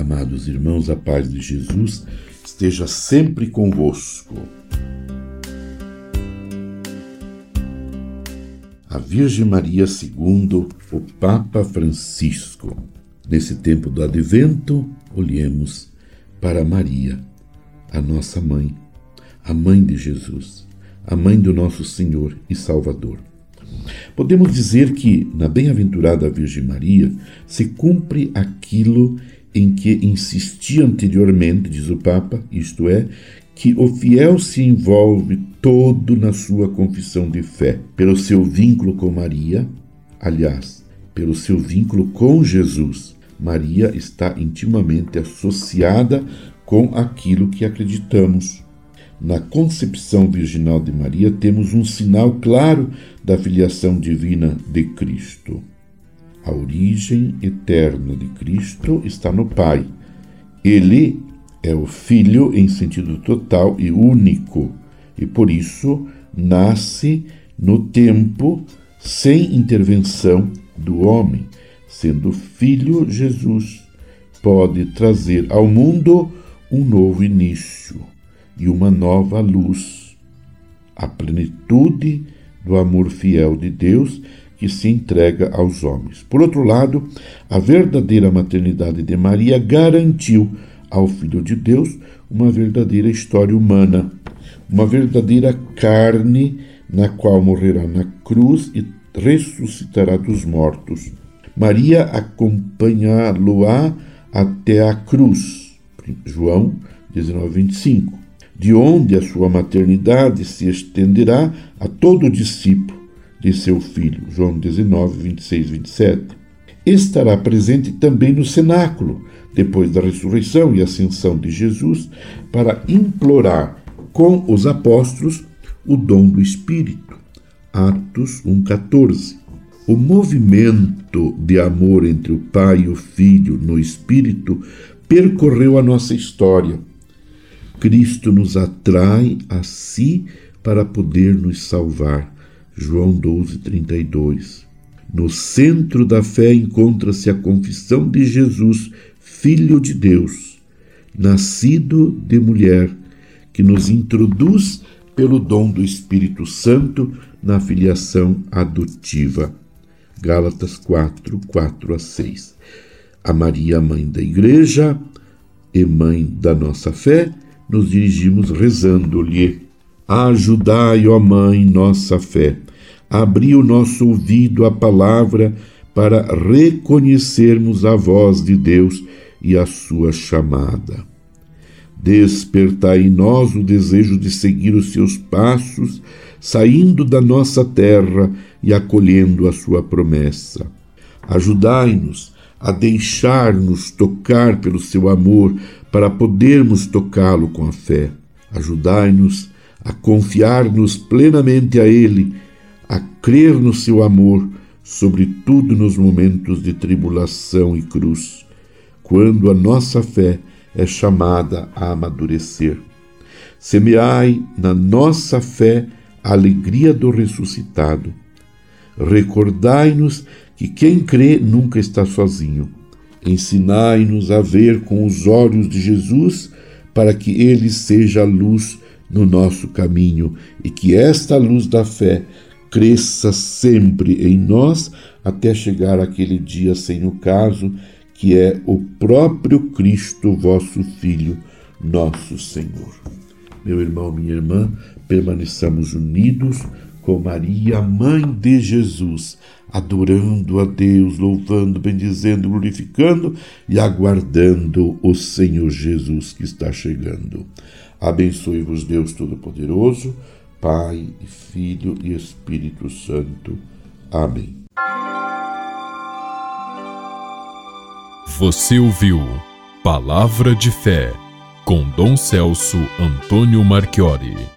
Amados irmãos, a paz de Jesus esteja sempre convosco. A Virgem Maria segundo o Papa Francisco. Nesse tempo do advento, olhemos para Maria, a nossa mãe, a mãe de Jesus, a mãe do nosso Senhor e Salvador. Podemos dizer que, na bem-aventurada Virgem Maria, se cumpre aquilo em que insisti anteriormente, diz o Papa, isto é, que o fiel se envolve todo na sua confissão de fé, pelo seu vínculo com Maria, aliás, pelo seu vínculo com Jesus. Maria está intimamente associada com aquilo que acreditamos. Na concepção virginal de Maria, temos um sinal claro da filiação divina de Cristo. A origem eterna de Cristo está no Pai. Ele é o Filho em sentido total e único, e por isso nasce no tempo sem intervenção do homem, sendo Filho Jesus, pode trazer ao mundo um novo início e uma nova luz, a plenitude do amor fiel de Deus que se entrega aos homens. Por outro lado, a verdadeira maternidade de Maria garantiu ao Filho de Deus uma verdadeira história humana, uma verdadeira carne na qual morrerá na cruz e ressuscitará dos mortos. Maria acompanhá-lo-á até a cruz. João 19, 25. De onde a sua maternidade se estenderá a todo discípulo de seu filho, João 19, 26, 27. Estará presente também no cenáculo, depois da ressurreição e ascensão de Jesus, para implorar com os apóstolos o dom do Espírito. Atos 1,14. O movimento de amor entre o Pai e o Filho no Espírito percorreu a nossa história. Cristo nos atrai a si para poder nos salvar João 12, 32. No centro da fé encontra-se a confissão de Jesus, Filho de Deus, nascido de mulher, que nos introduz pelo dom do Espírito Santo na filiação adotiva. Gálatas 4, 4 a 6. A Maria, mãe da Igreja e mãe da nossa fé, nos dirigimos rezando-lhe: Ajudai, ó Mãe, nossa fé abrir o nosso ouvido à palavra para reconhecermos a voz de Deus e a sua chamada. Despertai em nós o desejo de seguir os seus passos, saindo da nossa terra e acolhendo a sua promessa. Ajudai-nos a deixar-nos tocar pelo seu amor para podermos tocá-lo com a fé. Ajudai-nos a confiar-nos plenamente a Ele a crer no seu amor, sobretudo nos momentos de tribulação e cruz, quando a nossa fé é chamada a amadurecer. Semeai na nossa fé a alegria do ressuscitado. Recordai-nos que quem crê nunca está sozinho. Ensinai-nos a ver com os olhos de Jesus, para que ele seja a luz no nosso caminho e que esta luz da fé cresça sempre em nós até chegar aquele dia sem o caso, que é o próprio Cristo, vosso Filho, nosso Senhor. Meu irmão, minha irmã, permaneçamos unidos com Maria, mãe de Jesus, adorando a Deus, louvando, bendizendo, glorificando e aguardando o Senhor Jesus que está chegando. Abençoe-vos, Deus Todo-Poderoso. Pai, Filho e Espírito Santo. Amém. Você ouviu Palavra de Fé com Dom Celso Antônio Marchiori.